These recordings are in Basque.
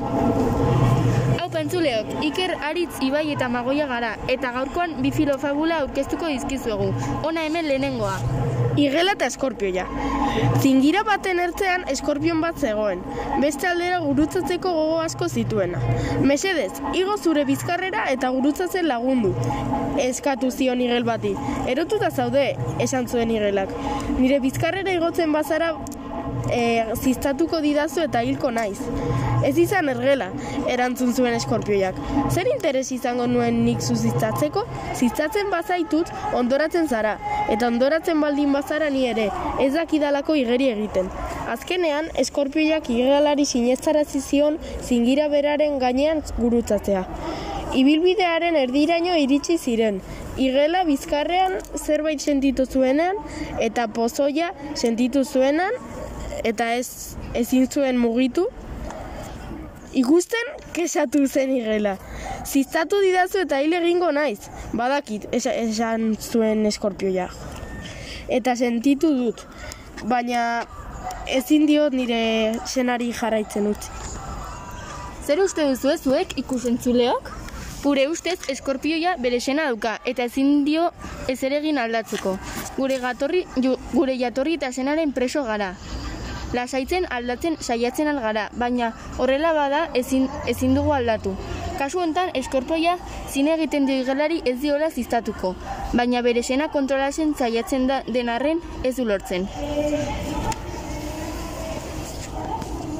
Hau pentzuleok, Iker Aritz Ibai eta Magoia gara, eta gaurkoan bi filofabula aurkeztuko dizkizuegu. Hona hemen lehenengoa. Igela eta eskorpioia. Zingira baten ertzean eskorpion bat zegoen, beste aldera gurutzatzeko gogo asko zituena. Mesedez, igo zure bizkarrera eta gurutzatzen lagundu. Eskatu zion igel bati. Erotuta zaude, esan zuen igelak. Nire bizkarrera igotzen bazara e, ziztatuko didazu eta hilko naiz. Ez izan ergela, erantzun zuen eskorpioiak. Zer interes izango nuen nik zuziztatzeko? Ziztatzen bazaitut, ondoratzen zara. Eta ondoratzen baldin bazara ni ere, ez dakidalako igeri egiten. Azkenean, eskorpioiak igelari sinestarazi zion zingira beraren gainean gurutzatzea. Ibilbidearen erdiraino iritsi ziren. Igela bizkarrean zerbait sentitu zuenean eta pozoia sentitu zuenan eta ez ezin zuen mugitu. Ikusten kesatu zen igela. Ziztatu didazu eta hil egingo naiz. Badakit, esa- esan zuen eskorpioia. Eta sentitu dut. Baina ezin diot nire senari jarraitzen utzi. Zer uste duzu zuek ikusentzuleok? Gure ustez eskorpioia bere sena dauka eta ezin dio ez ere egin aldatzeko. Gure, gatorri, ju, gure jatorri eta senaren preso gara. Lasaitzen aldatzen saiatzen algara, baina horrela bada ezin, ezin dugu aldatu. Kasu honetan, eskorpioia zine egiten dio igelari ez diola ziztatuko, baina bere sena kontrolatzen saiatzen da denarren ez du lortzen.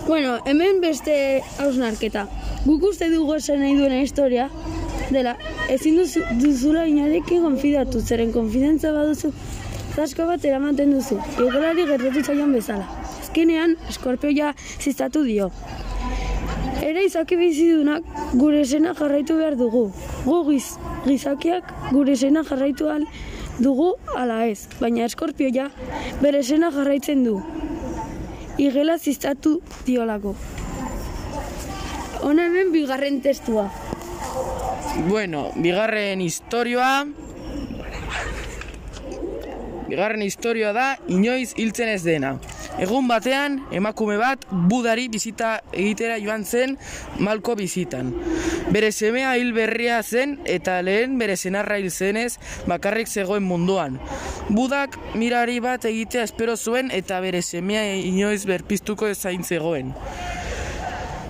Bueno, hemen beste hausnarketa. Guk uste dugu esan nahi duena historia, dela, ezin duzu, duzula inarekin konfidatu, zeren konfidentza baduzu, zasko bat eramaten duzu, igelari gertatu zaion bezala. Azkenean, eskorpioia ziztatu dio. Ere izaki bizidunak gure esena jarraitu behar dugu. Gu giz, gizakiak gure esena jarraitu ahal dugu ala ez, baina eskorpioia bere esena jarraitzen du. Igela ziztatu diolako. Hona hemen bigarren testua. Bueno, bigarren historioa... Bigarren historioa da, inoiz hiltzen ez dena. Egun batean, emakume bat budari bizita egitera joan zen malko bizitan. Bere semea hil berria zen eta lehen bere senarra hil zenez bakarrik zegoen munduan. Budak mirari bat egitea espero zuen eta bere semea inoiz berpiztuko ezain zegoen.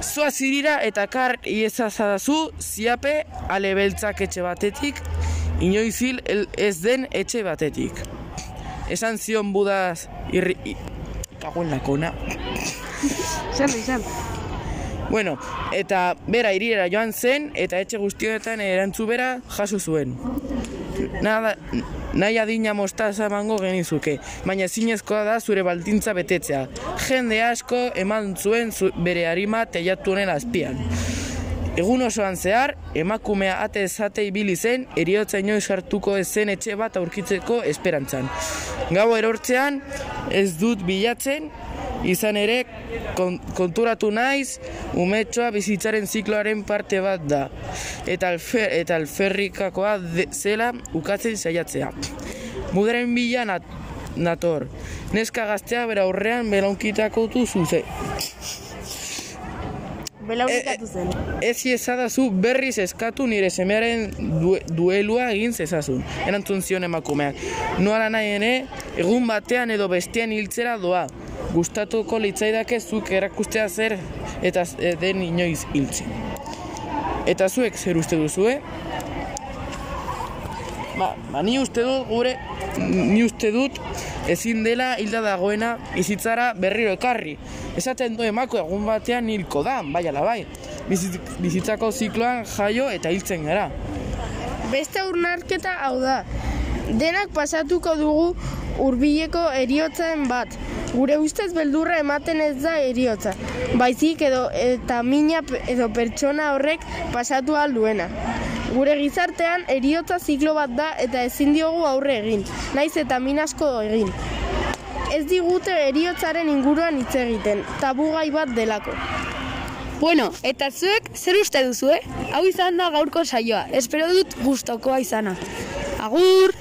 Zoa zirira eta kar iezazadazu ziape ale beltzak etxe batetik, inoiz hil el- ez den etxe batetik. Esan zion budaz irri... Kago en la kona. Zer, izan. Bueno, eta bera irirera joan zen eta etxe guztioetan erantzu bera jaso zuen. Nada, nahi adina mostaza emango genizuke, baina zinezkoa da zure baldintza betetzea. Jende asko eman zuen zu, bere harima teiatu honen azpian. Egun osoan zehar, emakumea ate ezate ibili zen, eriotza inoiz hartuko ez zen etxe bat aurkitzeko esperantzan. Gau erortzean, ez dut bilatzen, izan ere kon, konturatu naiz, umetxoa bizitzaren zikloaren parte bat da. Eta, alfer, eta alferrikakoa zela ukatzen saiatzea. Mudaren bila nat, nator. Neska gaztea bera aurrean belaunkitako du zuze. Belaunikatu zen. Ez iezadazu berriz eskatu nire semearen due, duelua egin zezazun. Erantzun zion emakumeak. Noala nahi ere, egun batean edo bestean hiltzera doa. Gustatuko litzaidake zuk erakustea zer eta z- den inoiz hiltzi. Eta zuek zer uste duzue? Ba, ba, ni uste dut gure, ni uste dut ezin dela hilda dagoena bizitzara berriro ekarri. Esaten du emako egun batean hilko da, bai ala bai. Bizit, bizitzako zikloan jaio eta hiltzen gara. Beste urnarketa hau da. Denak pasatuko dugu hurbileko eriotzen bat. Gure ustez beldurra ematen ez da eriotza. Baizik edo eta mina edo pertsona horrek pasatu ahal duena. Gure gizartean eriotza ziklo bat da eta ezin diogu aurre egin. Naiz eta min asko egin. Ez digute eriotzaren inguruan hitz egiten, tabugai bat delako. Bueno, eta zuek zer uste duzu, eh? Hau izan da gaurko saioa. Espero dut gustokoa izana. Agur!